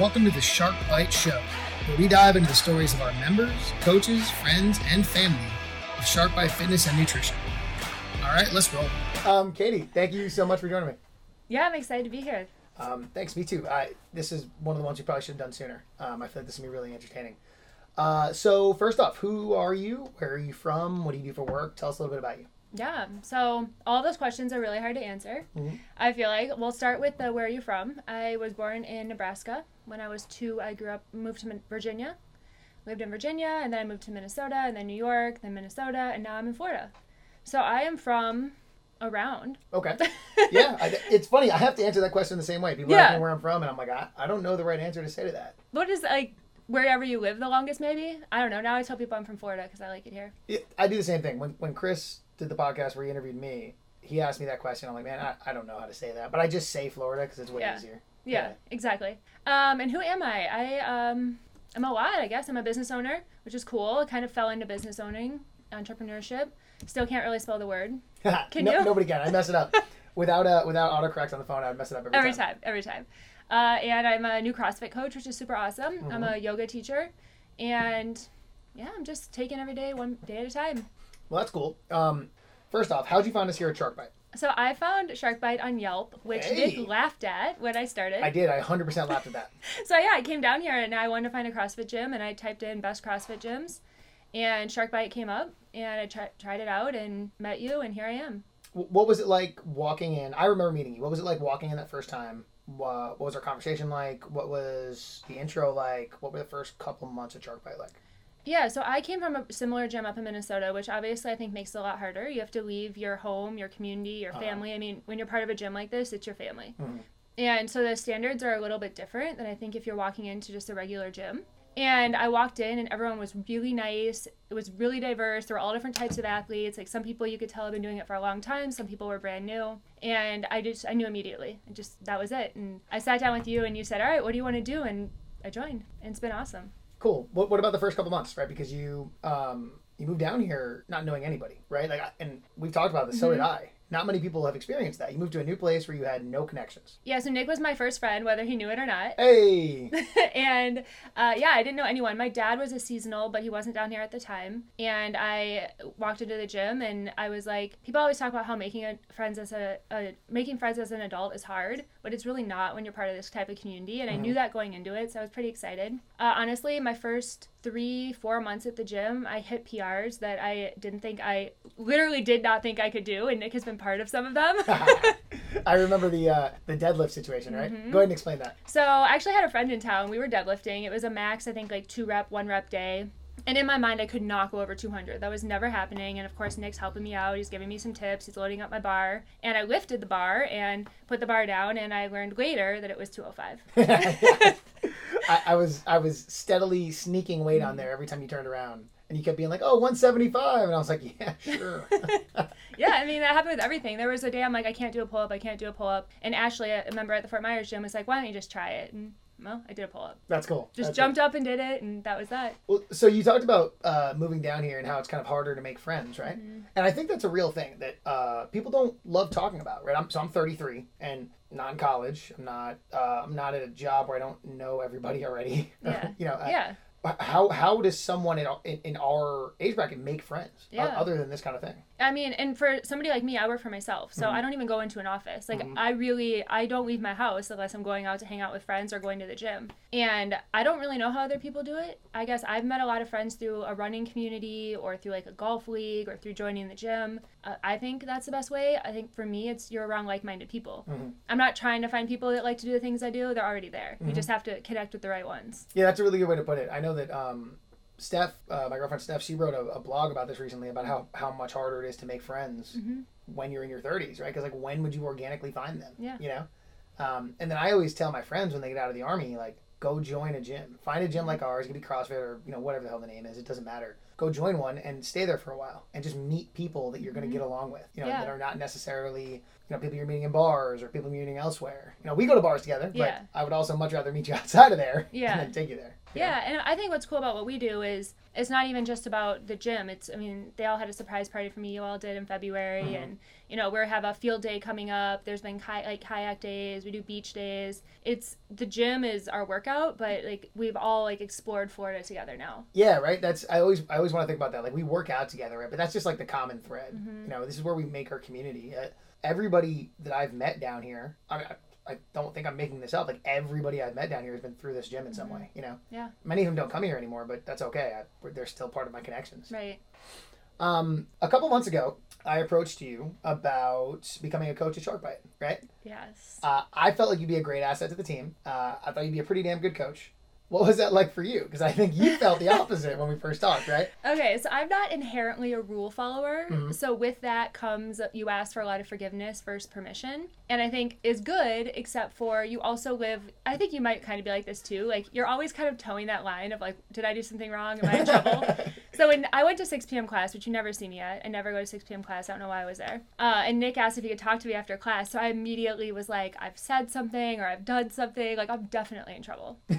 Welcome to the Shark Bite Show, where we dive into the stories of our members, coaches, friends, and family of Shark Bite Fitness and Nutrition. All right, let's roll. Um, Katie, thank you so much for joining me. Yeah, I'm excited to be here. Um, thanks, me too. I, this is one of the ones you probably should have done sooner. Um, I feel like this will be really entertaining. Uh, so, first off, who are you? Where are you from? What do you do for work? Tell us a little bit about you. Yeah, so all those questions are really hard to answer. Mhm. I feel like we'll start with the where are you from? I was born in Nebraska. When I was two, I grew up, moved to Virginia, lived in Virginia, and then I moved to Minnesota, and then New York, then Minnesota, and now I'm in Florida. So I am from around. Okay. Yeah, I, it's funny. I have to answer that question the same way. People Yeah. ask me where I'm from, and I'm like, I, I don't know the right answer to say to that. What is like wherever you live the longest? Maybe I don't know. Now I tell people I'm from Florida because I like it here. Yeah, I do the same thing. When when Chris did the podcast where he interviewed me, he asked me that question. I'm like, man, I, I don't know how to say that, but I just say Florida because it's way Yeah. easier. Yeah, Yeah. exactly. Um, and who am I? I um, I'm a lot, I guess. I'm a business owner, which is cool. I kind of fell into business owning, entrepreneurship. Still can't really spell the word Can no, you? Nobody can. I mess it up. without uh, without autocorrect on the phone, I'd mess it up every, every time. time, every time. Uh, and I'm a new CrossFit coach, which is super awesome. I'm Mm-hmm. a yoga teacher, and yeah, I'm just taking every day one day at a time. Well, that's cool. Um, first off, how'd you find us here at Shark Bite? So I found Shark Bite on Yelp, which Hey. Nick laughed at when I started. I did. I 100% laughed at that. So yeah, I came down here and I wanted to find a CrossFit gym, and I typed in best CrossFit gyms, and Sharkbite came up, and I tri- tried it out and met you, and here I am. What was it like walking in? I remember meeting you. What was it like walking in that first time? Wha- What was our conversation like? What was the intro like? What were the first couple months of Shark Bite like? Yeah, so I came from a similar gym up in Minnesota, which obviously I think makes it a lot harder. You have to leave your home, your community, your Uh-huh. family. I mean, when you're part of a gym like this, it's your family. Mhm. And so the standards are a little bit different than I think if you're walking into just a regular gym. And I walked in and everyone was really nice. It was really diverse. There were all different types of athletes. Like some people you could tell have been doing it for a long time, some people were brand new. And I just I knew immediately. I just that was it. And I sat down with you and you said, "All right, what do you want to do?" and I joined. And it's been awesome. Cool. What, what about the first couple months, right? Because you um, you moved down here not knowing anybody, right? Like, I- and we've talked about this. So did I. Not many people have experienced that. You moved to a new place where you had no connections. Yeah, so Nick was my first friend, whether he knew it or not. Hey, and uh, yeah, I didn't know anyone. My dad was a seasonal, but he wasn't down here at the time. And I walked into the gym, and I was like, people always talk about how making a, friends as a, a making friends as an adult is hard, but it's really not when you're part of this type of community. And I knew that going into it, so I was pretty excited. Uh, honestly, my first three, four months at the gym, I hit PRs that I didn't think I literally did not think I could do, and Nick has been part of some of them. I remember the uh, the deadlift situation, right? Go ahead and explain that. So I actually had a friend in town. We were deadlifting. It was a max, I think, like two rep, one rep day. And in my mind, I could not go over 200. That was never happening. And of course, Nick's helping me out. He's giving me some tips. He's loading up my bar. And I lifted the bar and put the bar down. And I learned later that it was 205. I, I was I was steadily sneaking weight on there every time you turned around, and you kept being like, "Oh, 175," and I was like, "Yeah, sure." yeah, I mean, that happened with everything. There was a day I'm like, I can't do a pull up. I can't do a pull up. And Ashley, a member at the Fort Myers gym, was like, why don't you just try it? And well, I did a pull up. That's cool. Just That's jumped up and did it. And that was that. Well, so you talked about uh, moving down here and how it's kind of harder to make friends, right? Mm-hmm. And I think that's a real thing that uh, people don't love talking about, right? I'm, so I'm 33 and not in college. I'm not. Uh, I'm not at a job where I don't know everybody already. Yeah. you know. I- Yeah. How how does someone in, our- in, in our age bracket make friends Yeah. other than this kind of thing? I mean, and for somebody like me, I work for myself, so mm-hmm. I don't even go into an office. Like, mm-hmm. I really, I don't leave my house unless I'm going out to hang out with friends or going to the gym. And I don't really know how other people do it. I guess I've met a lot of friends through a running community or through like a golf league or through joining the gym. Uh, I think that's the best way. I think for me, it's you're around like-minded people. I'm not trying to find people that like to do the things I do. They're already there. You just have to connect with the right ones. Yeah, that's a really good way to put it. I know that um, Steph, uh, my girlfriend Steph, she wrote a, a blog about this recently about how, how much harder it is to make friends Mm-hmm. when you're in your 30s, right? Because like when would you organically find them? Yeah. You know. Um, and then I always tell my friends when they get out of the army, like, go join a gym. Find a gym like ours. It could be CrossFit or you know whatever the hell the name is. It doesn't matter. Go join one and stay there for a while and just meet people that you're going to mm-hmm. get along with. You know Yeah. that are not necessarily you know people you're meeting in bars or people you're meeting elsewhere. You know, we go to bars together, Yeah. but I would also much rather meet you outside of there Yeah. and then take you there. you Yeah, and I think what's cool about what we do is it's not even just about the gym. It's I mean they all had a surprise party for me. You all did in February, Mm-hmm. and you know we have a field day coming up. There's been ki- like kayak days. We do beach days. It's the gym is our workout, but like we've all like explored Florida together now. Yeah, right. That's I always I always want to think about that. Like we work out together, right? But that's just like the common thread. Mm-hmm. You know, this is where we make our community. Uh, everybody that I've met down here, I, I I don't think I'm making this up. Like everybody I've met down here has been through this gym in some way. You know, Mm-hmm. Yeah. many of them don't come here anymore, but that's okay. I, they're still part of my connections. Right. Um, a couple months ago, I approached you about becoming a coach at Sharkbite, right? Yes. Uh, I felt like you'd be a great asset to the team. Uh, I thought you'd be a pretty damn good coach. What was that like for you? Because I think you felt the opposite when we first talked, right? Okay, so I'm not inherently a rule follower. Mhm. So with that comes you ask for a lot of forgiveness versus permission. And I think is good, except for you also live I think you might kind of be like this too. Like you're always kind of toeing that line of like, did I do something wrong? Am I in trouble? so when I went to 6 p.m. class, which you never see me at, I never go to 6 p.m. class. I don't know why I was there. Uh, and Nick asked if he could talk to me after class. So I immediately was like, I've said something or I've done something. Like I'm definitely in trouble.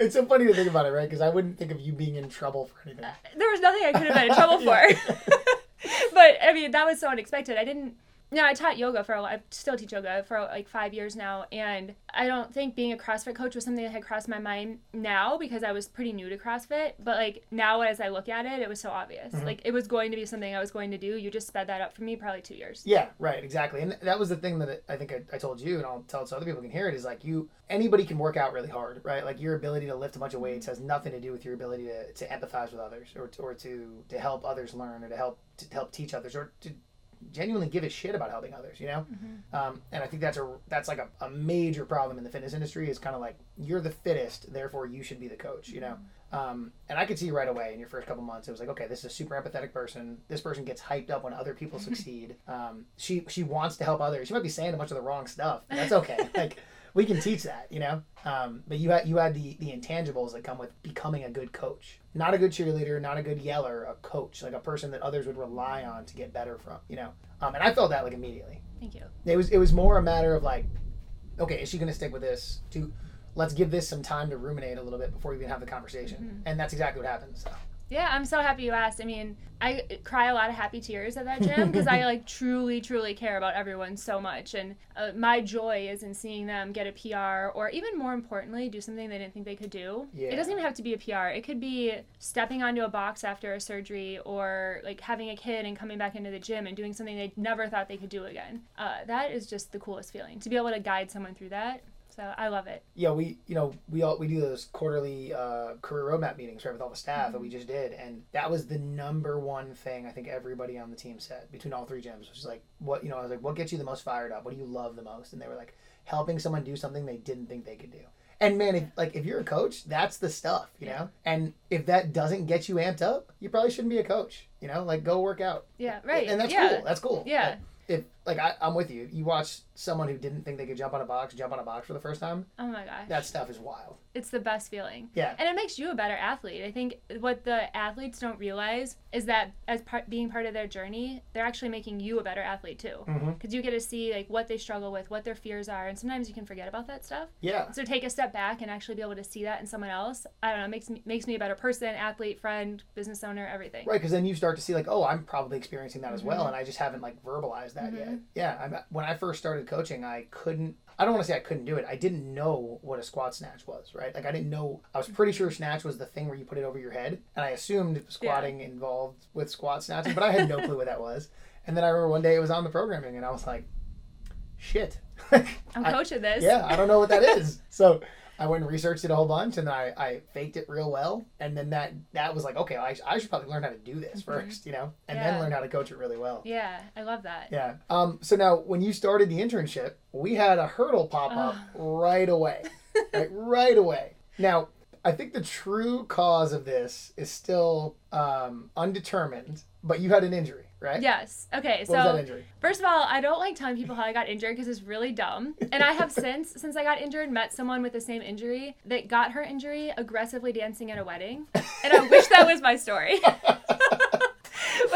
it's so funny to think about it, right? Because I wouldn't think of you being in trouble for anything. there was nothing I could have been in trouble for. but I mean, that was so unexpected. I didn't. No, I taught yoga for a while. I still teach yoga for like five years now, and I don't think being a CrossFit coach was something that had crossed my mind now because I was pretty new to CrossFit. But like now, as I look at it, it was so obvious. Mm-hmm. Like it was going to be something I was going to do. You just sped that up for me probably two years. Yeah, right, exactly. And that was the thing that I think I, I told you, and I'll tell it so other people can hear it, is like you, anybody can work out really hard, right? Like your ability to lift a bunch of weights has nothing to do with your ability to, to empathize with others or, or to, to help others learn or to help, to help teach others or to genuinely give a shit about helping others, you know? Um, and I think that's a, that's like a, a major problem in the fitness industry is kind of like, you're the fittest, therefore you should be the coach, you know? Um, and I could see right away in your first couple months, it was like, okay, this is a super empathetic person. This person gets hyped up when other people succeed. Um, she she wants to help others. She might be saying a bunch of the wrong stuff. But that's okay. like we can teach that, you know. Um, but you had you had the the intangibles that come with becoming a good coach. Not a good cheerleader, not a good yeller, a coach, like a person that others would rely on to get better from, you know. Um, and I felt that like immediately Thank you. it was it was more a matter of like okay is she going to stick with this to let's give this some time to ruminate a little bit before we even have the conversation and that's exactly what happened so Yeah, I'm so happy you asked. I mean, I cry a lot of happy tears at that gym because I like truly, truly care about everyone so much, and uh, my joy is in seeing them get a PR or even more importantly, do something they didn't think they could do. Yeah. It doesn't even have to be a PR. It could be stepping onto a box after a surgery or like having a kid and coming back into the gym and doing something they never thought they could do again. Uh, that is just the coolest feeling to be able to guide someone through that. So I love it. yeah we you know we all we do those quarterly uh, career roadmap meetings right with all the staff that we just did and that was the number one thing i think everybody on the team said between all three gyms was like what you know i was like what gets you the most fired up? What do you love the most? And they were like helping someone do something they didn't think they could do. And man if like if you're a coach that's the stuff you know? And if that doesn't get you amped up you probably shouldn't be a coach you know? Like go work out. Yeah, right. and that's yeah. cool. That's cool. Yeah. Like, if like I, i'm with you you watch someone who didn't think they could jump on a box jump on a box for the first time Oh my gosh. that stuff is wild it's the best feeling. Yeah. And it makes you a better athlete. I think what the athletes don't realize is that as part being part of their journey, they're actually making you a better athlete too. Mhm. Because you get to see like what they struggle with, what their fears are, and sometimes you can forget about that stuff. yeah So take a step back and actually be able to see that in someone else. I don't know, makes me makes me a better person, athlete, friend, business owner, everything. Right, because then you start to see like, oh, I'm probably experiencing that as well, and I just haven't like verbalized that yet. Yeah, I'm, when I first started coaching, I couldn't. I don't want to say I couldn't do it. I didn't know what a squat snatch was. Right, like I didn't know. I was pretty sure snatch was the thing where you put it over your head, and I assumed squatting involved with squat snatching, but I had no clue what that was. And then I remember one day it was on the programming, and I was like, shit. I'm I- coaching this. yeah, I don't know what that is. So I went and researched it a whole bunch, and then I, I faked it real well, and then that that was like, okay, I, I should probably learn how to do this first, you know, and then learn how to coach it really well. Yeah, I love that. Yeah. Um. So now, when you started the internship, we had a hurdle pop up right away, right, right away. Now, I think the true cause of this is still um, undetermined, but you had an injury, right? Yes. Okay. What was that so injury? First of all, I don't like telling people how I got injured because it's really dumb. And I have since, since I got injured, met someone with the same injury that got her injury aggressively dancing at a wedding. And I wish that was my story.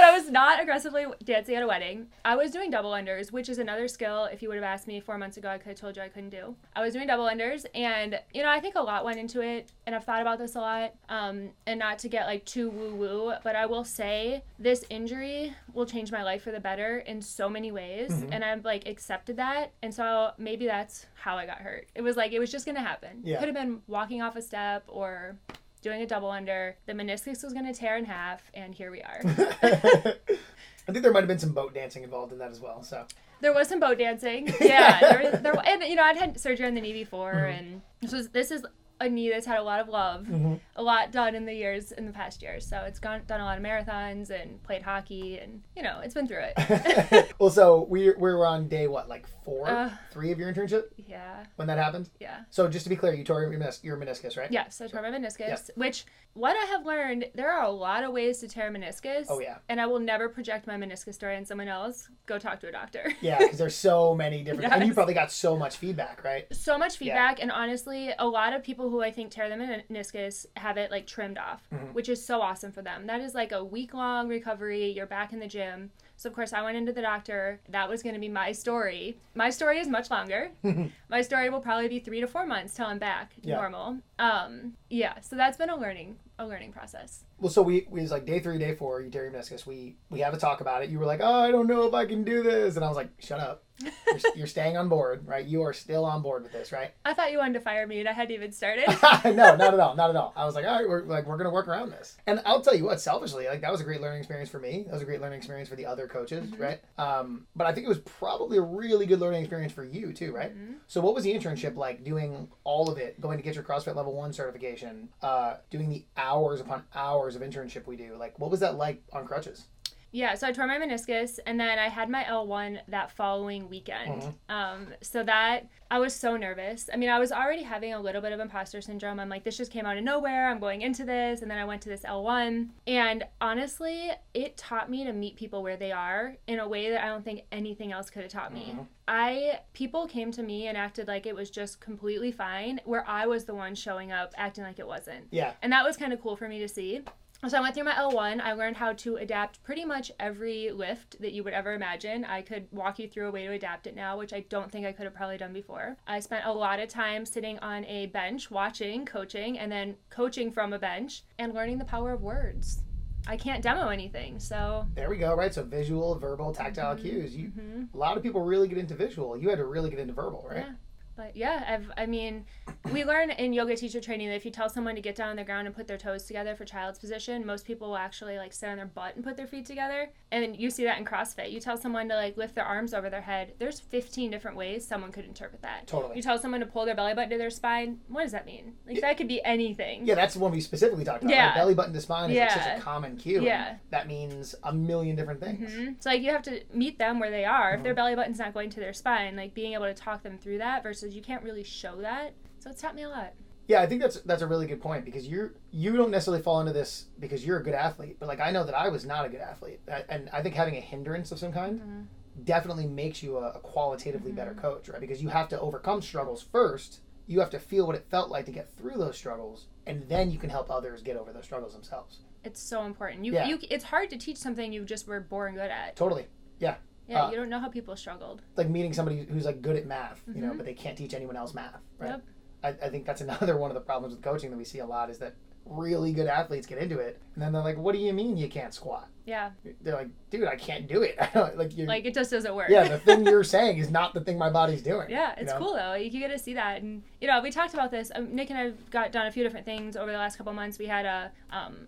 but I was not aggressively dancing at a wedding. I was doing double unders, which is another skill. If you would have asked me four months ago, I could have told you I couldn't do. I was doing double unders, and you know, I think a lot went into it, and I've thought about this a lot. Um, and not to get like too woo woo, but I will say this injury will change my life for the better in so many ways, Mhm. and I've like accepted that, and so maybe that's how I got hurt. It was like it was just gonna happen. Yeah. Could have been walking off a step or doing a double under. The meniscus was gonna tear in half, and here we are. I think there might have been some boat dancing involved in that as well. So There was some boat dancing. Yeah, there, there, and you know, I'd had surgery on the knee before, Mhm. and this was this is a knee that's had a lot of love, Mhm. a lot done in the years in the past years. So it's gone done a lot of marathons and played hockey, and you know, it's been through it. well, so we we were on day what, like four, Uh. three of your internship yeah, when that happened. yeah, So just to be clear, you tore your, menis- your meniscus, right? yeah. So I tore my meniscus, yeah. which what I have learned, there are a lot of ways to tear a meniscus. Oh yeah, And I will never project my meniscus story on someone else. Go talk to a doctor. yeah. Because there's so many different, and you probably got so much feedback, right? so much feedback and honestly a lot of people who i think tear their meniscus have it like trimmed off Mhm. which is so awesome for them. That is like a week long recovery. You're back in the gym. So of course i went into the doctor. That was going to be my story. My story is much longer. My story will probably be three to four months till i'm back Yeah. normal. Um yeah so that's been a learning a learning process Well, so we, we was like day three, day four, your meniscus. We we have a talk about it. You were like, oh, I don't know if I can do this, and I was like, shut up. You're, you're staying on board, right? You are still on board with this, right? i thought you wanted to fire me and i hadn't even started no, not at all, not at all. I was like, all right, we're like we're gonna work around this. And I'll tell you what, selfishly, like that was a great learning experience for me. That was a great learning experience for the other coaches, Mhm. right? Um, but I think it was probably a really good learning experience for you too, right? Mhm. So what was the internship like? Doing all of it, going to get your CrossFit Level One certification, uh, doing the hours upon hours of internship we do. Like, what was that like on crutches? Yeah, so I tore my meniscus and then I had my L1 that following weekend. Mhm. Um, so that I was so nervous. I mean, I was already having a little bit of imposter syndrome. I'm like, this just came out of nowhere. I'm going into this. And then I went to this L1. And honestly, it taught me to meet people where they are in a way that I don't think anything else could have taught me. Mhm. I people came to me and acted like it was just completely fine, where I was the one showing up acting like it wasn't. Yeah, And that was kind of cool for me to see. So I went through my L1. I learned how to adapt pretty much every lift that you would ever imagine. I could walk you through a way to adapt it now, which I don't think I could have probably done before. I spent a lot of time sitting on a bench, watching, coaching, and then coaching from a bench and learning the power of words. I can't demo anything, so. there we go. Right, so visual, verbal, tactile Mhm. cues. You mhm. a lot of people really get into visual. You had to really get into verbal, right? Yeah. But yeah, I've, I mean, we learn in yoga teacher training that if you tell someone to get down on the ground and put their toes together for child's position, most people will actually like sit on their butt and put their feet together. And you see that in CrossFit. You tell someone to like lift their arms over their head. There's 15 different ways someone could interpret that. Totally. You tell someone to pull their belly button to their spine. What does that mean? Like that could be anything. Yeah, that's the one we specifically talked about. Yeah. Like belly button to spine is like such a common cue. Yeah. That means a million different things. hmm So like you have to meet them where they are. If their Mhm. belly button's not going to their spine, like being able to talk them through that versus you can't really show that. So it's taught me a lot. Yeah, I think that's that's a really good point because you're you don't necessarily fall into this because you're a good athlete, but like I know that I was not a good athlete, and I think having a hindrance of some kind Mhm. definitely makes you a, a qualitatively better Mhm. coach, right? Because you have to overcome struggles first. You have to feel what it felt like to get through those struggles, and then you can help others get over those struggles themselves. It's so important. You, Yeah. you, it's hard to teach something you just were born good at. Totally. Yeah, Uh, you don't know how people struggled. Like meeting somebody who's like good at math, you know, Mhm. but they can't teach anyone else math, right? Yep. I, I think that's another one of the problems with coaching that we see a lot is that really good athletes get into it, and then they're like, "What do you mean you can't squat?" Yeah, They're like, "Dude, I can't do it." Like you. like it just doesn't work. yeah, the thing you're saying is not the thing my body's doing. Yeah, you it's know? cool though. You get to see that, and you know, we talked about this. Um, Nick and I've got done a few different things over the last couple months. We had a um,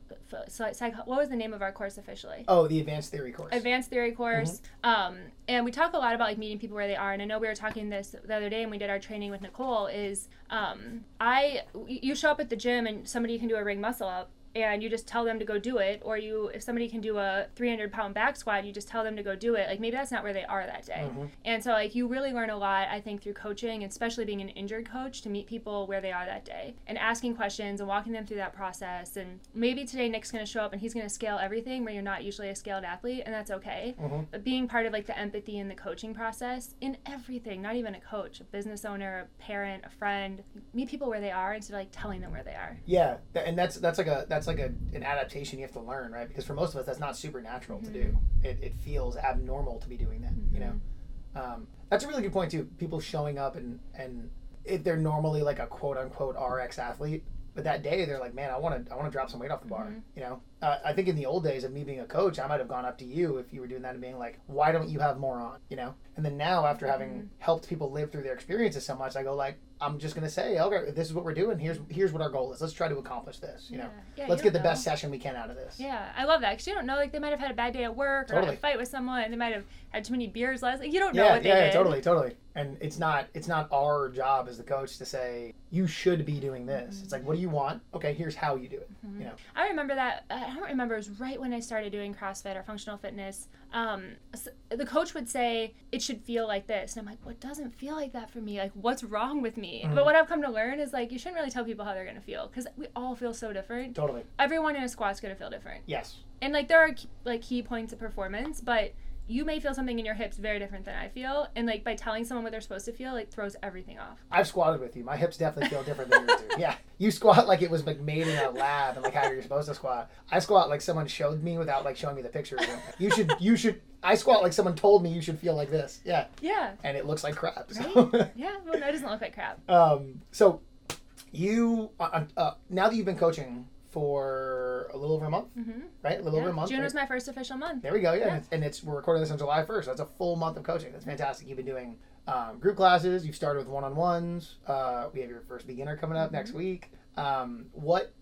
psych- what was the name of our course officially? Oh, the advanced theory course. Advanced theory course. Um, and we talk a lot about like meeting people where they are. And I know we were talking this the other day, and we did our training with Nicole. Is um, I you show up at the gym and somebody can do a ring muscle up. And you just tell them to go do it, or you, if somebody can do a 300 pound back squat, you just tell them to go do it. Like maybe that's not where they are that day. Mhm. And so, like, you really learn a lot, I think, through coaching, and especially being an injured coach, to meet people where they are that day and asking questions and walking them through that process. And maybe today Nick's going to show up and he's going to scale everything where you're not usually a scaled athlete, and that's okay. Mhm. But being part of like the empathy and the coaching process in everything, not even a coach, a business owner, a parent, a friend, meet people where they are instead of like telling them where they are. Yeah, and that's that's like a that's that's like a, an adaptation you have to learn, right? Because for most of us, that's not supernatural Mm-hmm. to do. It, it feels abnormal to be doing that, you know? Um, that's a really good point, too. People showing up and, and if they're normally like a quote unquote RX athlete, but that day they're like, man, I want to, I want to drop some weight off the bar. Mm-hmm. You know, uh, I think in the old days of me being a coach, I might have gone up to you if you were doing that and being like, why don't you have more on? You know, and then now after Mm-hmm. having helped people live through their experiences so much, I go like, I'm just gonna say, okay, this is what we're doing. Here's here's what our goal is. Let's try to accomplish this. You know, Yeah. Yeah, let's you get the know. best session we can out of this. Yeah, I love that because you don't know. Like they might have had a bad day at work or had Totally. a fight with someone. They might have had too many beers last. Like, you don't know yeah, what they yeah, did. totally, totally. And it's not it's not our job as the coach to say you should be doing this. It's like, what do you want? Okay, here's how you do it. You know, I remember that. I don't remember. It was right when I started doing CrossFit or functional fitness. Um, s- the coach would say it should feel like this, and I'm like, what doesn't feel like that for me? Like, what's wrong with me? Mm-hmm. But what I've come to learn is like you shouldn't really tell people how they're gonna feel because we all feel so different. totally. Everyone in a squat's gonna feel different, Yes. and like there are like key points of performance, but you may feel something in your hips very different than I feel, and like by telling someone what they're supposed to feel, like throws everything off. I've squatted with you. My hips definitely feel different than yours do. Yeah, you squat like it was like made in a lab and like how you're supposed to squat. I squat like someone showed me without like showing me the picture. You should, you should. I squat like someone told me you should feel like this. Yeah, Yeah. and it looks like crap. So, Yeah. Well, no, it doesn't look like crap. um, so you uh, uh, now that you've been coaching for a little over a month, Mhm. right? A little over a month. June right? was my first official month. There we go. Yeah, Yeah. And, it's, and it's we're recording this on July first. That's a full month of coaching. That's fantastic. You've been doing um, group classes. You've started with one on ones. Uh, we have your first beginner coming up next week. Um, what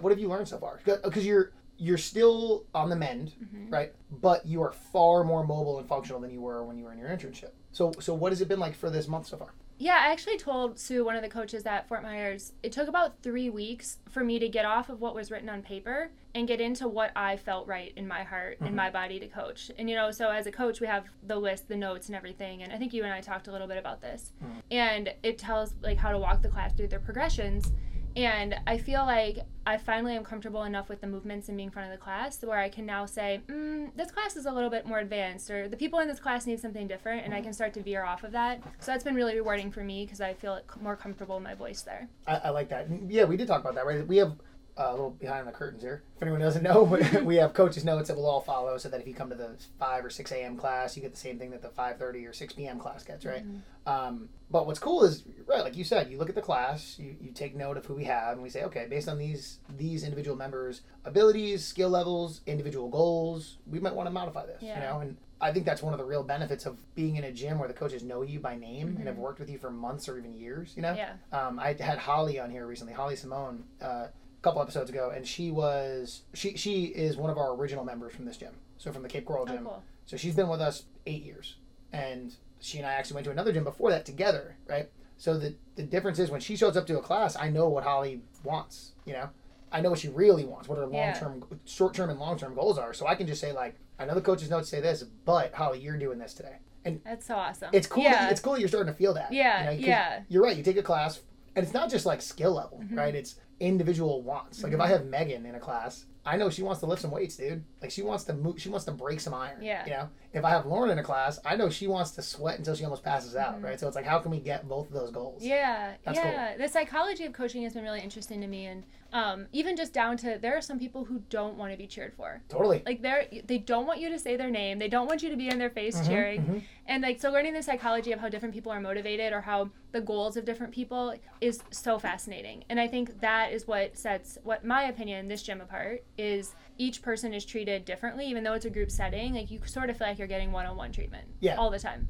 what have you learned so far? Because you're you're still on the mend, right? But you are far more mobile and functional than you were when you were in your internship. So so what has it been like for this month so far? Yeah, I actually told Sue, one of the coaches at Fort Myers, it took about three weeks for me to get off of what was written on paper and get into what I felt right in my heart and mm-hmm. my body to coach. And, you know, so as a coach, we have the list, the notes, and everything. And I think you and I talked a little bit about this. Mm. And it tells, like, how to walk the class through their progressions. And I feel like I finally am comfortable enough with the movements and being in front of the class where I can now say, mm, this class is a little bit more advanced, or the people in this class need something different, and I can start to veer off of that. So that's been really rewarding for me because I feel more comfortable in my voice there. I, I like that. Yeah, we did talk about that, right? We have uh, a little behind the curtains here. If anyone doesn't know, we have coaches' notes that we'll all follow, so that if you come to the five or six a.m. class, you get the same thing that the five thirty or six p.m. class gets, right? Um, but what's cool is, right, like you said, you look at the class, you, you take note of who we have, and we say, okay, based on these these individual members' abilities, skill levels, individual goals, we might want to modify this, you know, and. I think that's one of the real benefits of being in a gym where the coaches know you by name and have worked with you for months or even years. You know, Yeah. um, I had Holly on here recently, Holly Simone, uh, couple episodes ago, and she was she she is one of our original members from this gym. So from the Cape Coral Oh, gym. cool. So she's been with us eight years, and she and I actually went to another gym before that together, right? So the the difference is when she shows up to a class, I know what Holly wants. You know, I know what she really wants, what her long Yeah. term, short term, and long term goals are. So I can just say like, I know the coach's notes say this, but Holly, you're doing this today, and That's so awesome. it's cool. Yeah. That, it's cool you're starting to feel that. Yeah, 'cause yeah. You're right. You take a class, and it's not just like skill level, Mm-hmm. right? It's individual wants. Like if I have Megan in a class, I know she wants to lift some weights, dude. Like she wants to move. She wants to break some iron. Yeah. You know, if I have Lauren in a class, I know she wants to sweat until she almost passes out, right? So it's like, how can we get both of those goals? Mm-hmm. Yeah, That's yeah. The psychology of coaching has been really interesting to me, and um, even just down to there are some people who don't want to be cheered for. Totally. Like they're they don't want you to say their name. They don't want you to be in their face Mm-hmm, cheering. And like so, learning the psychology of how different people are motivated or how the goals of different people is so fascinating. And I think that is what sets what my opinion this gym apart is each person is treated differently, even though it's a group setting. Like you sort of feel like you're getting one-on-one treatment. Yeah. All the time.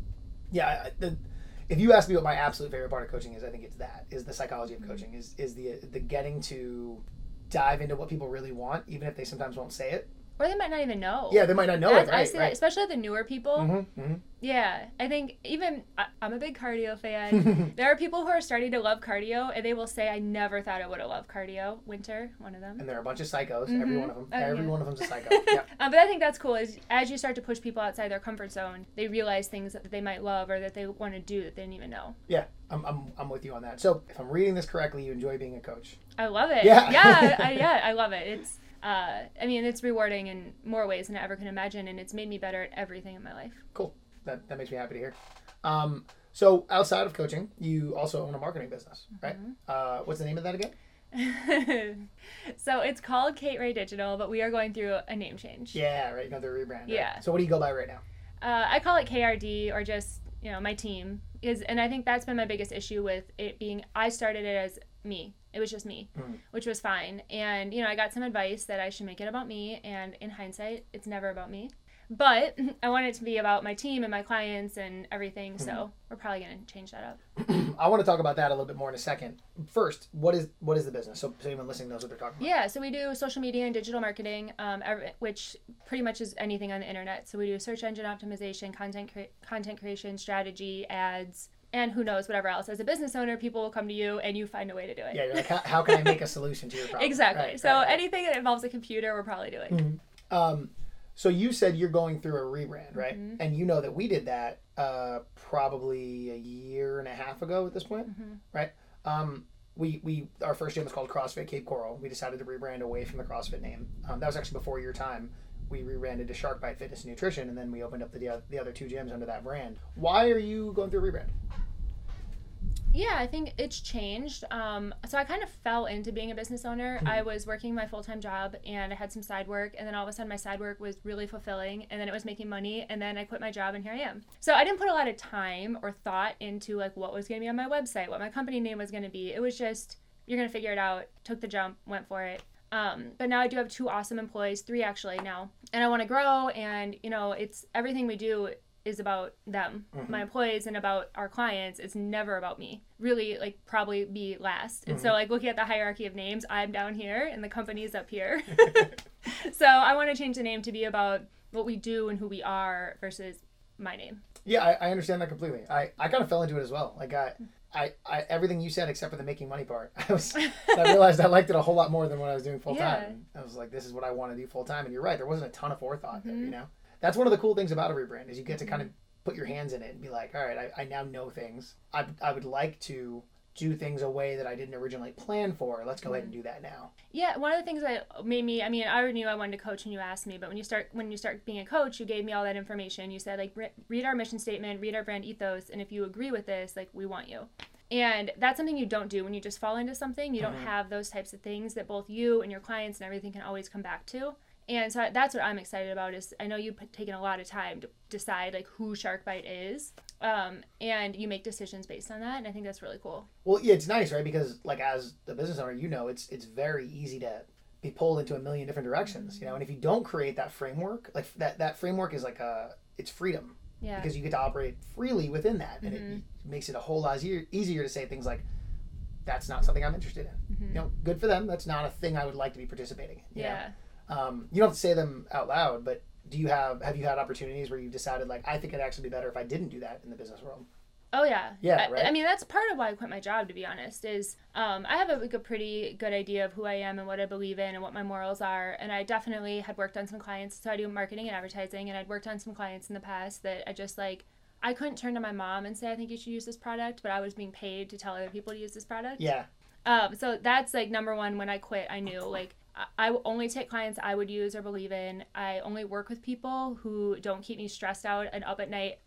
yeah the, if you ask me what my absolute favorite part of coaching is i think it's that is the psychology Mm-hmm. of coaching is is the the getting to dive into what people really want even if they sometimes won't say it Or they might not even know. yeah they might not know That's- it right, I see that, especially the newer people. Mm-hmm, mm-hmm. Yeah, I think even I, I'm a big cardio fan. there are people who are starting to love cardio, and they will say, "I never thought I would have loved cardio." Winter, one of them. and they're a bunch of psychos every one of them Oh, every yeah. one of them's a psycho yeah Um, but I think that's cool. Is as you start to push people outside their comfort zone, they realize things that they might love or that they want to do that they didn't even know. yeah I'm, I'm, I'm with you on that so if i'm reading this correctly you enjoy being a coach I love it. Yeah. yeah, I, yeah, I love it. It's, uh, I mean, it's rewarding in more ways than I ever can imagine, and it's made me better at everything in my life. cool that, that makes me happy to hear um, so outside of coaching you also own a marketing business right Mm-hmm. uh, what's the name of that again so it's called Kate Rae Digital, but we are going through a name change. Yeah, right. Another rebrand. Right? Yeah. So what do you go by right now? Uh, I call it KRD or just you know my team is, and I think that's been my biggest issue with it being. I started it as me. It was just me, Mm. which was fine. And you know I got some advice that I should make it about me. And in hindsight, it's never about me. But I want it to be about my team and my clients and everything. So Mm-hmm. we're probably gonna change that up. I want to talk about that a little bit more in a second. First, what is what is the business? So, so anyone listening knows what they're talking about. Yeah, so we do social media and digital marketing, um, every, which pretty much is anything on the internet. So we do search engine optimization, content cre- content creation, strategy, ads, and who knows whatever else. As a business owner, people will come to you and you find a way to do it. Yeah, you're like, how, how can I make a solution to your problem? Exactly. Right, so right, anything that involves a computer, we're probably doing. Um, so you said you're going through a rebrand, right? Mm-hmm. And you know that we did that uh, probably a year and a half ago at this point, Mm-hmm. right? Um, we, we our first gym was called CrossFit Cape Coral. We decided to rebrand away from the CrossFit name. Um, that was actually before your time. We rebranded to Shark Bite Fitness and Nutrition, and then we opened up the the other two gyms under that brand. Why are you going through a rebrand? Yeah, I think it's changed. Um, so I kind of fell into being a business owner. I was working my full time job and I had some side work, and then all of a sudden my side work was really fulfilling, and then it was making money, and then I quit my job, and here I am. So I didn't put a lot of time or thought into like what was going to be on my website, what my company name was going to be. It was just you're going to figure it out. Took the jump, went for it. Um, but now I do have two awesome employees, three actually now, and I want to grow. And you know, it's everything we do is about them, mm-hmm. my employees, and about our clients. It's never about me. Really, like probably be last. And so, mm-hmm. like looking at the hierarchy of names, I'm down here, and the company's up here. so I want to change the name to be about what we do and who we are versus my name. Yeah, I, I understand that completely. I, I kind of fell into it as well. Like I, I, I everything you said except for the making money part. I was I realized I liked it a whole lot more than what I was doing full time. I was like, this is what I want to do full time. And you're right, there wasn't a ton of forethought there. You mm-hmm. know, that's one of the cool things about a rebrand is you get to mm-hmm. kind of put your hands in it and be like, all right, I, I now know things. I, I would like to do things a way that I didn't originally plan for. Let's go ahead and mm-hmm. do that now. Yeah, one of the things that made me I mean, I already knew I wanted to coach when you asked me, but when you start when you start being a coach, you gave me all that information. You said like re- read our mission statement, read our brand ethos, and if you agree with this, like we want you. And that's something you don't do when you just fall into something. You don't mm-hmm. have those types of things that both you and your clients and everything can always come back to. And so that's what I'm excited about is I know you've taken a lot of time to decide like who Sharkbite is, um, and you make decisions based on that, and I think that's really cool. Well, yeah, it's nice, right? Because like as the business owner, you know, it's it's very easy to be pulled into a million different directions, you know. And if you don't create that framework, like that that framework is like a it's freedom Yeah. because you get to operate freely within that, and it makes it a whole lot easier easier to say things like, "That's not something I'm interested in." You know, good for them. That's not a thing I would like to be participating in. you know? Um, you don't have to say them out loud, but do you have have you had opportunities where you've decided like I think it'd actually be better if I didn't do that in the business world? Oh yeah, Yeah, I, right? I mean, that's part of why I quit my job. To be honest, is um, I have a, like a pretty good idea of who I am and what I believe in and what my morals are. And I definitely had worked on some clients. So I do marketing and advertising, and I'd worked on some clients in the past that I just like. I couldn't turn to my mom and say I think you should use this product, but I was being paid to tell other people to use this product. Yeah, Um, so that's like number one. When I quit, I knew like I- only take clients I would use or believe in. I only work with people who don't keep me stressed out and up at night.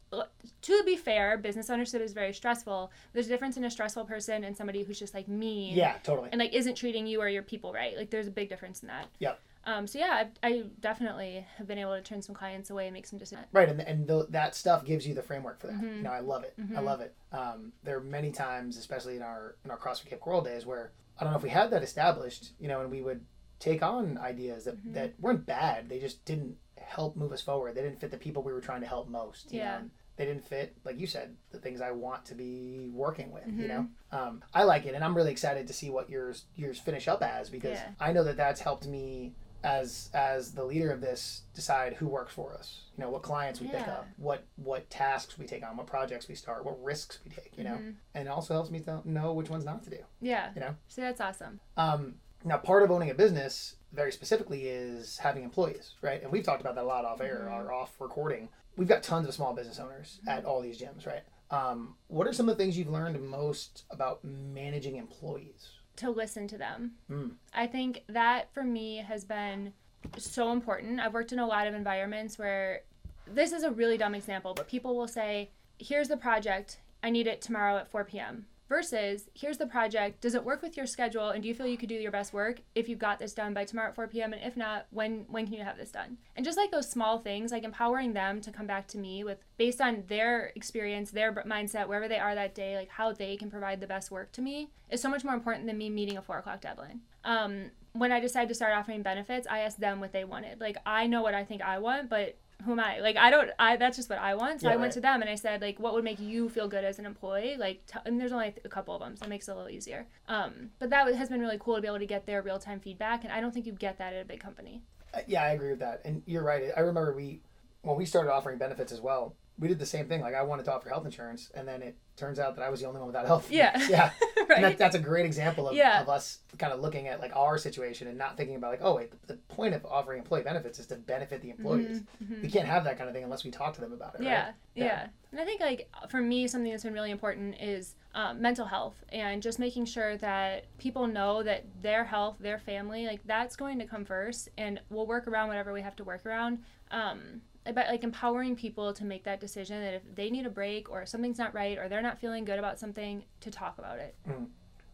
To be fair, business ownership is very stressful. There's a difference in a stressful person and somebody who's just like me. yeah, totally. And like isn't treating you or your people right. Like there's a big difference in that. Yep. Um, so yeah, I, I definitely have been able to turn some clients away and make some decisions. Right, and and th- that stuff gives you the framework for that. Mm-hmm. You know, I love it. I love it. Um, there are many times, especially in our in our CrossFit Cape Coral days, where I don't know if we had that established. You know, and we would take on ideas that Mm-hmm. that weren't bad. They just didn't help move us forward. They didn't fit the people we were trying to help most. You Yeah. Know? They didn't fit, like you said, the things I want to be working with. Mm-hmm. You know, um, I like it, and I'm really excited to see what yours yours finish up as because Yeah. I know that that's helped me as as the leader of this decide who works for us you know what clients we pick up what what tasks we take on what projects we start what risks we take you know Mm-hmm. and it also helps me to know which ones not to do Yeah. you know So that's awesome. um, now part of owning a business very specifically is having employees right and we've talked about that a lot off air Mm-hmm. or off recording we've got tons of small business owners at all these gyms right um, what are some of the things you've learned most about managing employees to listen to them. Mm. I think that for me has been so important. I've worked in a lot of environments where this is a really dumb example, but people will say, Here's the project. I need it tomorrow at 4 p.m. versus here's the project. Does it work with your schedule? And do you feel you could do your best work if you've got this done by tomorrow at 4 p.m.? And if not, when when can you have this done? And just like those small things, like empowering them to come back to me with based on their experience, their mindset, wherever they are that day, like how they can provide the best work to me is so much more important than me meeting a four o'clock deadline. Um, when I decided to start offering benefits, I asked them what they wanted. Like I know what I think I want, but who am I? Like I don't. I that's just what I want. So yeah, I went right. to them and I said like, what would make you feel good as an employee? Like, t- and there's only a couple of them, so it makes it a little easier. Um, but that has been really cool to be able to get their real time feedback, and I don't think you get that at a big company. Uh, yeah, I agree with that, and you're right. I remember we when we started offering benefits as well we did the same thing. Like I wanted to offer health insurance, and then it turns out that I was the only one without health. Yeah, yeah. right. And that, that's a great example of, yeah. of us kind of looking at like our situation and not thinking about like, oh wait, the, the point of offering employee benefits is to benefit the employees. Mm-hmm, mm-hmm. We can't have that kind of thing unless we talk to them about it. Yeah, right? yeah, yeah. And I think like for me, something that's been really important is um, mental health and just making sure that people know that their health, their family, like that's going to come first, and we'll work around whatever we have to work around. Um, about like empowering people to make that decision that if they need a break or something's not right or they're not feeling good about something to talk about it mm.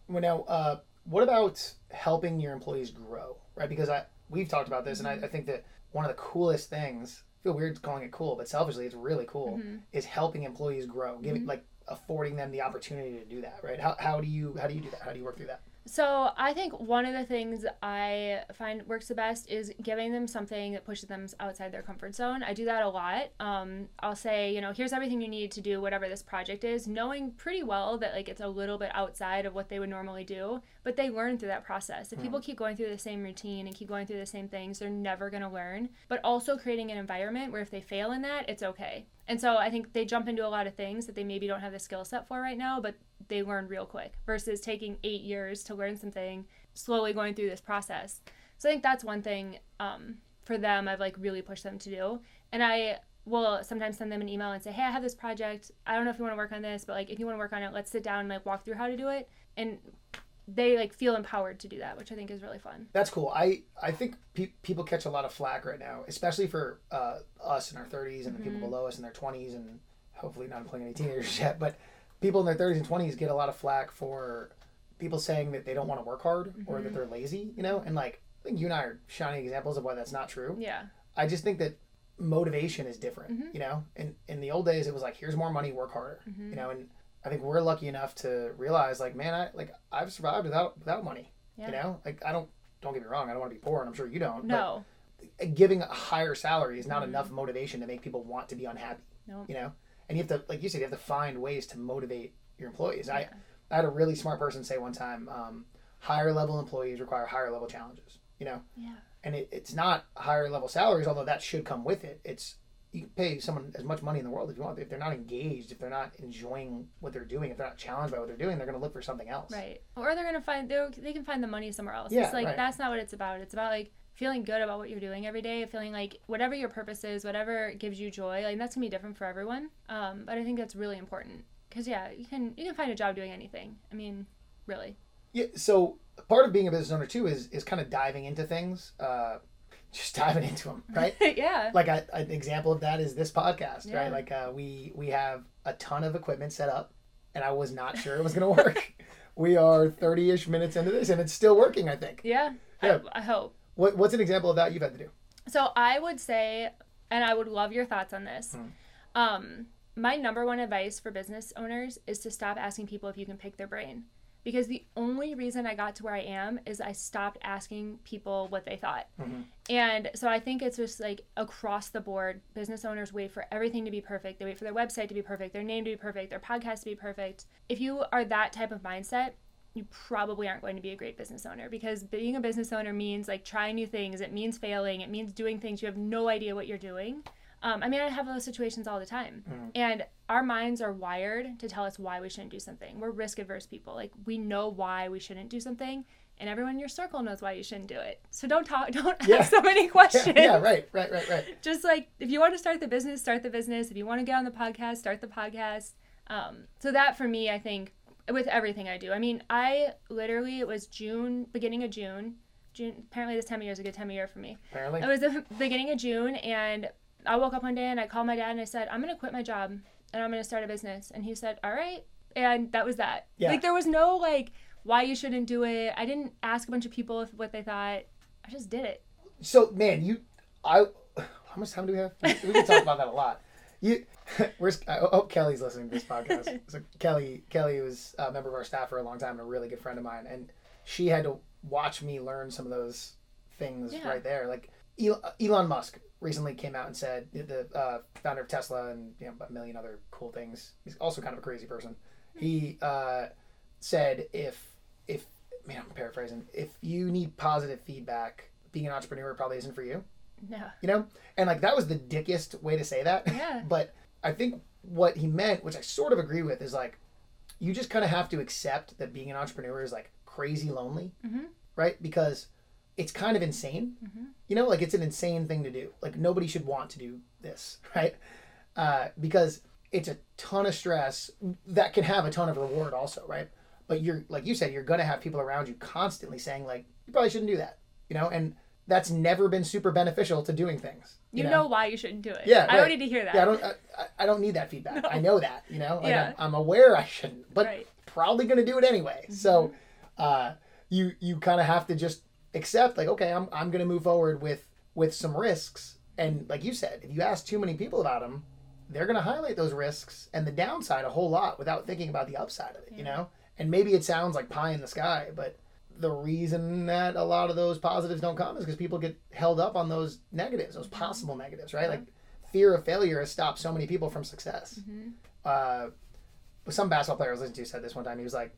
well now uh, what about helping your employees grow right because i we've talked about this mm-hmm. and I, I, think that one of the coolest things I feel weird calling it cool but selfishly it's really cool mm-hmm. is helping employees grow giving mm-hmm. like affording them the opportunity to do that right how, how do you how do you do that how do you work through that so I think one of the things I find works the best is giving them something that pushes them outside their comfort zone. I do that a lot. Um, I'll say, you know, here's everything you need to do whatever this project is, knowing pretty well that like it's a little bit outside of what they would normally do, but they learn through that process. If mm. people keep going through the same routine and keep going through the same things, they're never going to learn. But also creating an environment where if they fail in that, it's okay. And so I think they jump into a lot of things that they maybe don't have the skill set for right now, but they learn real quick versus taking eight years to learn something, slowly going through this process. So I think that's one thing um, for them I've like really pushed them to do. And I will sometimes send them an email and say, hey, I have this project. I don't know if you want to work on this, but like if you want to work on it, let's sit down and like walk through how to do it. And they like feel empowered to do that, which I think is really fun. That's cool. I I think pe- people catch a lot of flack right now, especially for uh, us in our 30s and mm-hmm. the people mm-hmm. below us in their 20s, and hopefully not employing any teenagers yet. But people in their 30s and 20s get a lot of flack for people saying that they don't want to work hard mm-hmm. or that mm-hmm. they're lazy, you know. And like I think you and I are shining examples of why that's not true. Yeah. I just think that motivation is different, mm-hmm. you know. In in the old days, it was like here's more money, work harder, mm-hmm. you know, and I think we're lucky enough to realize like, man, I like I've survived without without money. Yeah. You know, like I don't don't get me wrong, I don't want to be poor, and I'm sure you don't. No. giving a higher salary is not mm-hmm. enough motivation to make people want to be unhappy. No. You know, and you have to, like you said, you have to find ways to motivate your employees. Yeah. I I had a really smart person say one time, um, higher level employees require higher level challenges. You know. Yeah. And it, it's not higher level salaries, although that should come with it. It's you can pay someone as much money in the world if you want. If they're not engaged, if they're not enjoying what they're doing, if they're not challenged by what they're doing, they're going to look for something else. Right. Or they're going to find they can find the money somewhere else. Yeah, it's like right. that's not what it's about. It's about like feeling good about what you're doing every day, feeling like whatever your purpose is, whatever gives you joy, like that's gonna be different for everyone. Um, but I think that's really important because yeah, you can you can find a job doing anything. I mean, really. Yeah. So part of being a business owner too is is kind of diving into things. Uh, just diving into them, right? yeah. Like a, an example of that is this podcast, yeah. right? Like uh, we we have a ton of equipment set up, and I was not sure it was going to work. we are thirty ish minutes into this, and it's still working. I think. Yeah. Yeah. I, I hope. What What's an example of that you've had to do? So I would say, and I would love your thoughts on this. Hmm. Um, my number one advice for business owners is to stop asking people if you can pick their brain because the only reason I got to where I am is I stopped asking people what they thought. Mm-hmm. And so I think it's just like across the board, business owners wait for everything to be perfect. They wait for their website to be perfect, their name to be perfect, their podcast to be perfect. If you are that type of mindset, you probably aren't going to be a great business owner because being a business owner means like trying new things, it means failing, it means doing things you have no idea what you're doing. Um, I mean, I have those situations all the time. Mm. And our minds are wired to tell us why we shouldn't do something. We're risk averse people. Like, we know why we shouldn't do something, and everyone in your circle knows why you shouldn't do it. So don't talk, don't yeah. ask so many questions. Yeah, yeah, right, right, right, right. Just like if you want to start the business, start the business. If you want to get on the podcast, start the podcast. Um, so that for me, I think, with everything I do. I mean, I literally, it was June, beginning of June. June, apparently this time of year is a good time of year for me. Apparently. It was the beginning of June, and I woke up one day and I called my dad and I said, I'm going to quit my job and I'm going to start a business. And he said, All right. and that was that. Yeah. Like there was no like why you shouldn't do it. I didn't ask a bunch of people if, what they thought. I just did it. So man, you, I, how much time do we have? We can talk about that a lot. You, where's? I hope Kelly's listening to this podcast. So Kelly, Kelly was a member of our staff for a long time and a really good friend of mine, and she had to watch me learn some of those things Yeah. right there. Like Elon Musk recently came out and said the uh, founder of Tesla and you know a million other cool things. He's also kind of a crazy person. He uh, said if if man, I'm paraphrasing. If you need positive feedback, being an entrepreneur probably isn't for you. No. You know, and like that was the dickiest way to say that. Yeah. but I think what he meant, which I sort of agree with, is like you just kind of have to accept that being an entrepreneur is like crazy lonely, Mhm. right? Because it's kind of insane. You know, like it's an insane thing to do. Like nobody should want to do this, right? Uh, because it's a ton of stress that can have a ton of reward also, right? But you're like you said, you're gonna have people around you constantly saying like you probably shouldn't do that, you know, and that's never been super beneficial to doing things. You, know? why you shouldn't do it. Yeah, I don't need to hear that. Yeah, I don't. I, I- don't need that feedback. I know that. You know, like Yeah. I'm, I'm aware I shouldn't, but Right. probably gonna do it anyway. So, uh, you you kind of have to just accept, like, okay, I'm I'm gonna move forward with with some risks, and like you said, if you ask too many people about them, they're gonna highlight those risks and the downside a whole lot without thinking about the upside of it. You know, and maybe it sounds like pie in the sky, but the reason that a lot of those positives don't come is because people get held up on those negatives, those possible negatives, right? Like fear of failure has stopped so many people from success. Uh, some basketball player I was listening to said this one time. He was like,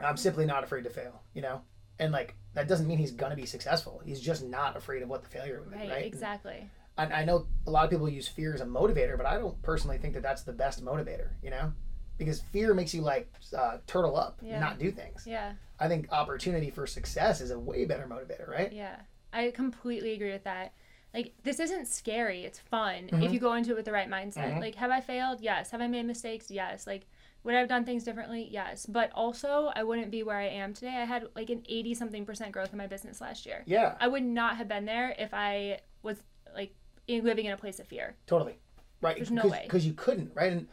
"I'm simply not afraid to fail," you know, and like that doesn't mean he's gonna be successful. He's just not afraid of what the failure would be, Right, right? exactly. I, I know a lot of people use fear as a motivator, but I don't personally think that that's the best motivator, you know, because fear makes you like uh, turtle up, Yeah. and not do things. Yeah. I think opportunity for success is a way better motivator, right? Yeah, I completely agree with that. Like, this isn't scary. It's fun Mm-hmm. if you go into it with the right mindset. Like, have I failed? Yes. Have I made mistakes? Yes. Like, would I have done things differently? Yes. But also, I wouldn't be where I am today. I had like an 80 something percent growth in my business last year. Yeah, I would not have been there if I was like living in a place of fear. totally. Right. There's no way. Because you couldn't, right? And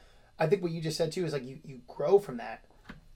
I think what you just said too is like you, you grow from that.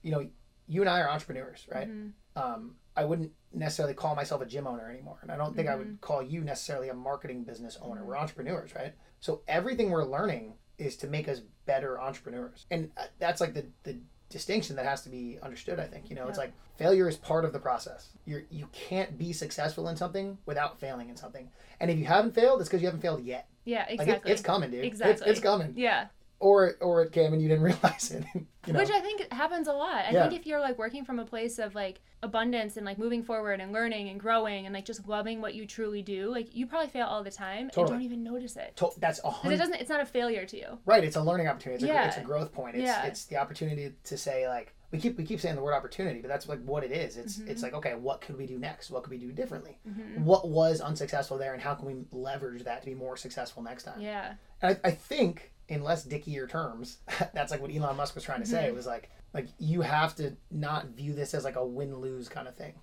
You know, you and I are entrepreneurs, right? Mm-hmm. Um, I wouldn't necessarily call myself a gym owner anymore. And I don't think I Mm-hmm. would call you necessarily a marketing business owner. We're entrepreneurs, right? So everything we're learning is to make us better entrepreneurs. And uh, that's like the, the distinction that has to be understood, I think. You know, it's like failure is part of the process. You're, you can't be successful in something without failing in something. And if you haven't failed, it's because you haven't failed yet. Yeah, Like exactly. it, it's coming, dude. It's- Exactly. It's, coming. Yeah. Or or it came and you didn't realize it. you know? Which I think happens a lot. I Yeah. think if you're like working from a place of like abundance and like moving forward and learning and growing and like just loving what you truly do, like you probably fail all the time Totally. and don't even notice it. To- that's a Because it doesn't it's not a failure to you. Right. It's a learning opportunity. It's, a, Yeah. it's a growth point. It's Yeah. it's the opportunity to say like we keep we keep saying the word opportunity, but that's like what it is. It's Mm-hmm. it's like okay, what could we do next? What could we do differently? What was unsuccessful there, and how can we leverage that to be more successful next time? Yeah. And I, I think in less dickier terms, that's like what Elon Musk was trying to Mm-hmm. say. It was like like you have to not view this as like a win lose kind of thing.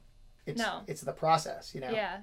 It's No. it's the process, you know. Yeah.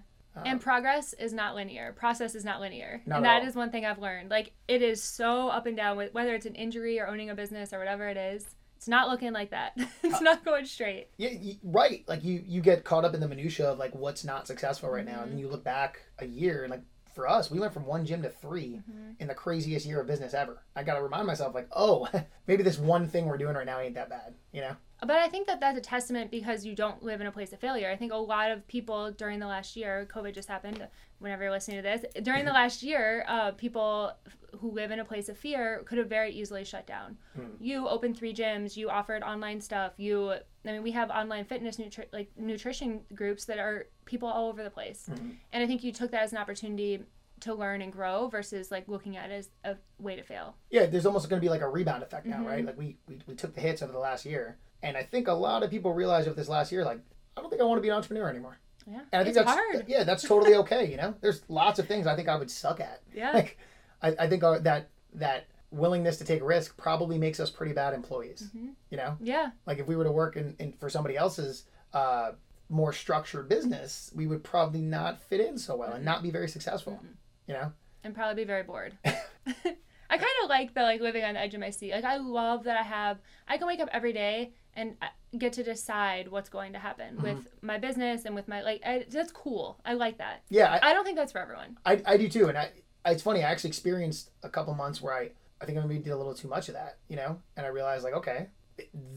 and progress is not linear. Process is not linear. Not and at that all. is one thing I've learned. Like it is so up and down with whether it's an injury or owning a business or whatever it is. It's not looking like that. it's Uh, not going straight. Yeah, you, right. Like you, you get caught up in the minutia of like what's not successful right now, Mm-hmm. and then you look back a year and like for us, we went from one gym to 3 Mm-hmm. in the craziest year of business ever. I got to remind myself like, oh, maybe this one thing we're doing right now ain't that bad, you know? But I think that that's a testament because you don't live in a place of failure. I think a lot of people during the last year, COVID just happened, whenever you're listening to this, during the last year, uh, people who live in a place of fear could have very easily shut down. You opened three gyms, you offered online stuff, you, I mean, we have online fitness, nutri- like nutrition groups that are people all over the place. And I think you took that as an opportunity to learn and grow versus like looking at it as a way to fail. Yeah, there's almost going to be like a rebound effect now, Mm-hmm. right? Like we, we we took the hits over the last year, and I think a lot of people realize with this last year, like, I don't think I want to be an entrepreneur anymore. Yeah. And I think it's that's hard. yeah, that's totally okay. You know, there's lots of things I think I would suck at. Yeah. Like, I, I think our, that that willingness to take risk probably makes us pretty bad employees. Mm-hmm. You know, yeah. like if we were to work in, in for somebody else's uh, more structured business, we would probably not fit in so well and not be very successful. You know, and probably be very bored. I kind of like the like living on the edge of my seat. Like I love that I have I can wake up every day and uh, get to decide what's going to happen Mm-hmm. with my business and with my like I, that's cool. I like that. Yeah, I, I don't think that's for everyone. I, I do too, and I it's funny. I actually experienced a couple months where I I think I maybe did a little too much of that, you know, and I realized like okay,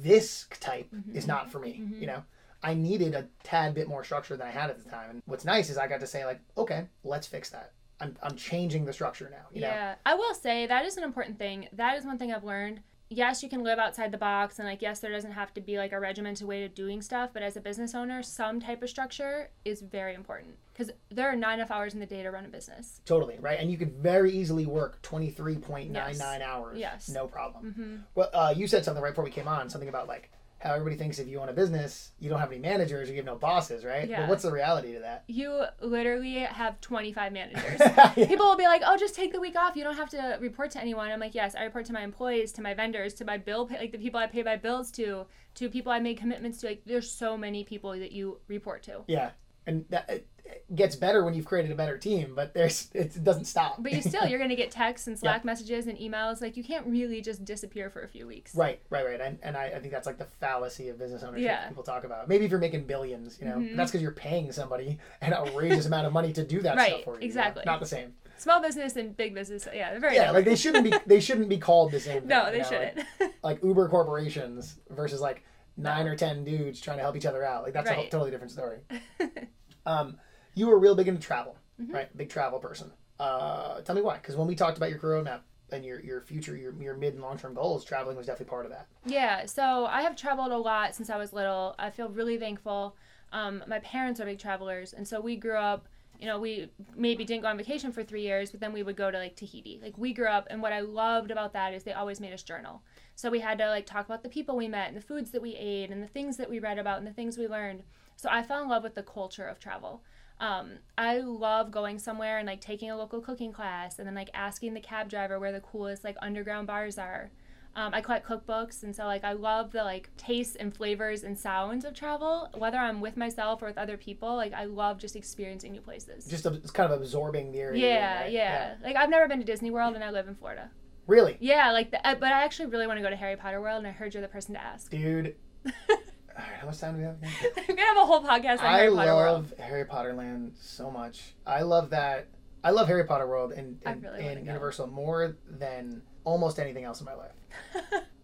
this type mm-hmm. is not for me, mm-hmm. you know. I needed a tad bit more structure than I had at the time, and what's nice is I got to say like okay, let's fix that. I'm I'm changing the structure now, you know. Yeah, I will say that is an important thing. That is one thing I've learned. Yes, you can live outside the box, and like, yes, there doesn't have to be like a regimented way of doing stuff. But as a business owner, some type of structure is very important because there are not enough hours in the day to run a business. Totally right, and you could very easily work twenty three point nine nine Yes. hours, Yes. no problem. hmm Well, uh, you said something right before we came on, something about like how everybody thinks if you own a business, you don't have any managers, you have no bosses, right? Yeah. Well, what's the reality to that? You literally have 25 managers. Yeah. People will be like, "Oh, just take the week off. You don't have to report to anyone." I'm like, "Yes, I report to my employees, to my vendors, to my bill, pay, like the people I pay my bills to, to people I made commitments to. Like, there's so many people that you report to." Yeah, and that gets better when you've created a better team, but there's it doesn't stop. But you still, you're gonna get texts and Slack messages and emails. Like, you can't really just disappear for a few weeks. Right, right, right, and, and I, I think that's like the fallacy of business ownership Yeah. people talk about. Maybe if you're making billions, you know, Mhm. that's because you're paying somebody an outrageous amount of money to do that Right, stuff for you. you know? exactly. Not the same. Small business and big business, yeah, they're very Yeah, different. like they shouldn't be they shouldn't be called the same. Thing, no, you they know, shouldn't. like Uber corporations versus like nine No. or ten dudes trying to help each other out. Like that's a totally different story. um, you were real big into travel, Mhm. right? Big travel person. Uh, tell me why? Because when we talked about your career roadmap and your your future, your your mid and long term goals, traveling was definitely part of that. Yeah, so I have traveled a lot since I was little. I feel really thankful. Um, my parents are big travelers, and so we grew up. You know, we maybe didn't go on vacation for three years, but then we would go to like Tahiti. Like we grew up, and what I loved about that is they always made us journal. So we had to like talk about the people we met and the foods that we ate and the things that we read about and the things we learned. So I fell in love with the culture of travel. Um, I love going somewhere and like taking a local cooking class and then like asking the cab driver where the coolest like underground bars are. Um, I collect cookbooks, and so like I love the like tastes and flavors and sounds of travel. Whether I'm with myself or with other people, like I love just experiencing new places. Just it's kind of absorbing the area. yeah, right? yeah, Like I've never been to Disney World, and I live in Florida. Really, Yeah, like the, uh, but I actually really want to go to Harry Potter World, and I heard you're the person to ask. dude. All right, how much time do we have? I'm gonna have a whole podcast on I Harry Potter World. love Harry Potter Land so much. I love that. I love Harry Potter World and, and, really and. Universal more than almost anything else in my life.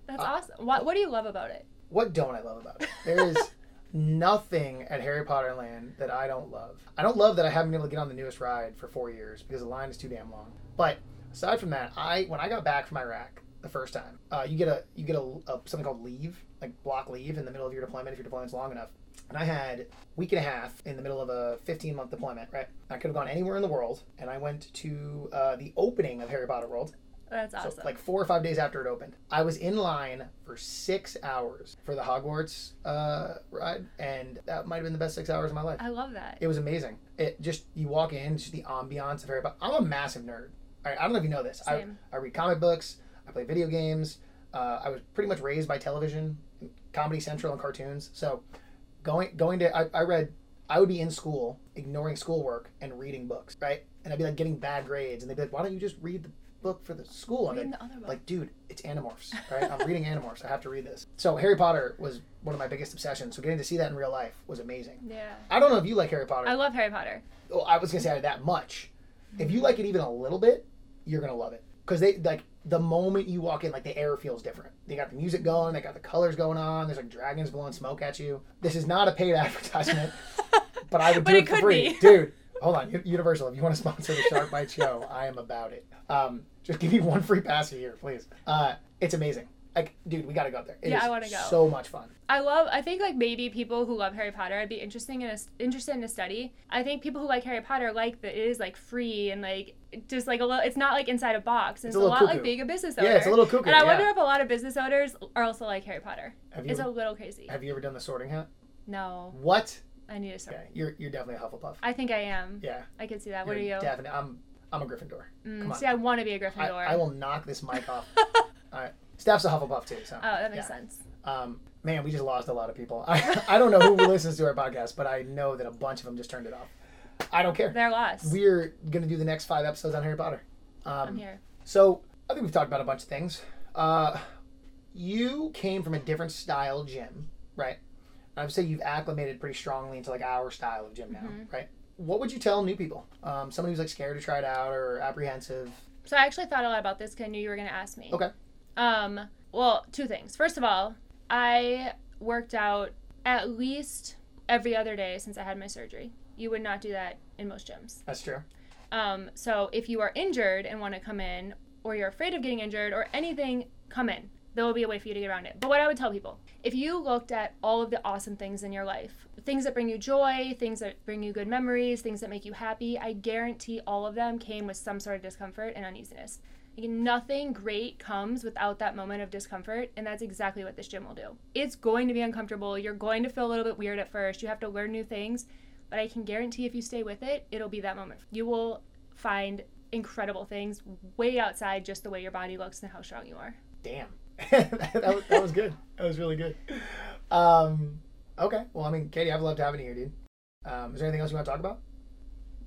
That's Uh, awesome. What What do you love about it? What don't I love about it? There is nothing at Harry Potter Land that I don't love. I don't love that I haven't been able to get on the newest ride for four years because the line is too damn long. But aside from that, I when I got back from Iraq the first time, uh, you get a you get a, a something called leave, like block leave in the middle of your deployment if your deployment's long enough. And I had a week and a half in the middle of a 15 month deployment, right? I could have gone anywhere in the world, and I went to uh, the opening of Harry Potter World, That's awesome. so like four or five days after it opened, I was in line for six hours for the Hogwarts uh, ride, and that might have been the best six hours of my life. I love that. It was amazing. It just you walk in, just the ambiance of Harry Potter. I'm a massive nerd. I, I don't know if you know this. I, Same. I read comic books. I play video games. Uh, I was pretty much raised by television, Comedy Central, and cartoons. So going going to I, I read. I would be in school, ignoring schoolwork and reading books, right? And I'd be like getting bad grades, and they'd be like, "Why don't you just read the book for the school?" I'm Reading like, the other book. like, dude, it's Animorphs, right? I'm reading Animorphs. I have to read this. So Harry Potter was one of my biggest obsessions. So getting to see that in real life was amazing. yeah. I don't know if you like Harry Potter. I love Harry Potter. well, I was gonna say that much. If you mm-hmm. like it even a little bit, you're gonna love it because they like the moment you walk in, like the air feels different. They got the music going, they got the colors going on. There's like dragons blowing smoke at you. This is not a paid advertisement, but I would do it it, for free, be. dude. Hold on, Universal. If you want to sponsor the Shark Bite Show, I am about it. Um, just give me one free pass a year, please. Uh, it's amazing. Like, dude, we gotta go up there. It Yeah, is I wanna go. So much fun. I love. I think like maybe people who love Harry Potter, I'd be interesting in a, interested in a study. I think people who like Harry Potter like that it is like free and like just like a little. It's not like inside a box. It's it's, a a, lot like cuckoo. being a business owner. Yeah, it's a little cuckoo. And I yeah. wonder if a lot of business owners are also like Harry Potter. have you It's a ever, little crazy. have you ever done the Sorting Hat? No, What? I need a start. Yeah, you're you're definitely a Hufflepuff. I think I am. Yeah. I can see that. What are You're you? Definitely. I'm I'm a Gryffindor. Mm, come on. see, I want to be a Gryffindor. I will knock this mic off. All right. Steph's a Hufflepuff too. So. Oh, that makes yeah. sense. Um, man, we just lost a lot of people. I, I don't know who listens to our podcast, but I know that a bunch of them just turned it off. I don't care. They're lost. We're gonna do the next five episodes on Harry Potter. I'm Um, here. so I think we've talked about a bunch of things. Uh, you came from a different style gym, right? I would say you've acclimated pretty strongly into like our style of gym now, mm-hmm. right? What would you tell new people? Um, somebody who's like scared to try it out or apprehensive. So I actually thought a lot about this because I knew you were going to ask me. Okay. Um. Well, two things. First of all, I worked out at least every other day since I had my surgery. You would not do that in most gyms. That's true. Um, so if you are injured and want to come in, or you're afraid of getting injured, or anything, come in. There will be a way for you to get around it. But what I would tell people if you looked at all of the awesome things in your life, things that bring you joy, things that bring you good memories, things that make you happy, I guarantee all of them came with some sort of discomfort and uneasiness. Like, nothing great comes without that moment of discomfort, and that's exactly what this gym will do. It's going to be uncomfortable. You're going to feel a little bit weird at first. You have to learn new things, but I can guarantee if you stay with it, it'll be that moment. You will find incredible things way outside just the way your body looks and how strong you are. Damn. that, was, that was good. That was really good. Um, okay. Well, I mean, Katie, I've loved having you here, dude. Um, is there anything else you want to talk about?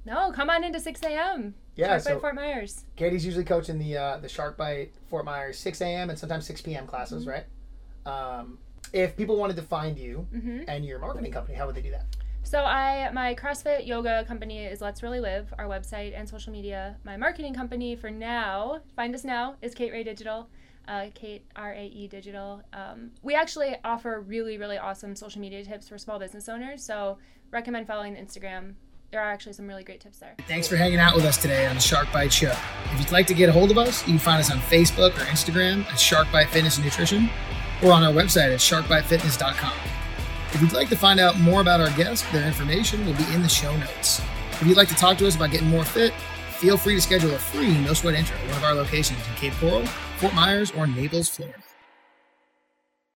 No, come on into 6 a.m. Yeah, Shark so Bite Fort Myers. Katie's usually coaching the uh, the Shark Bite Fort Myers 6 a.m. and sometimes 6 p.m. classes, mm-hmm. right? Um, if people wanted to find you mm-hmm. and your marketing company, how would they do that? So I my CrossFit yoga company is Let's Really Live, our website and social media. My marketing company for now, find us now, is Kate Rae Digital. Uh, Kate R A E Digital. Um, we actually offer really really awesome social media tips for small business owners. So recommend following Instagram there are actually some really great tips there. Thanks for hanging out with us today on the Shark Bite Show. If you'd like to get a hold of us, you can find us on Facebook or Instagram at Shark Bite Fitness and Nutrition or on our website at sharkbitefitness.com. If you'd like to find out more about our guests, their information will be in the show notes. If you'd like to talk to us about getting more fit, feel free to schedule a free no sweat intro at one of our locations in Cape Coral, Fort Myers, or Naples, Florida.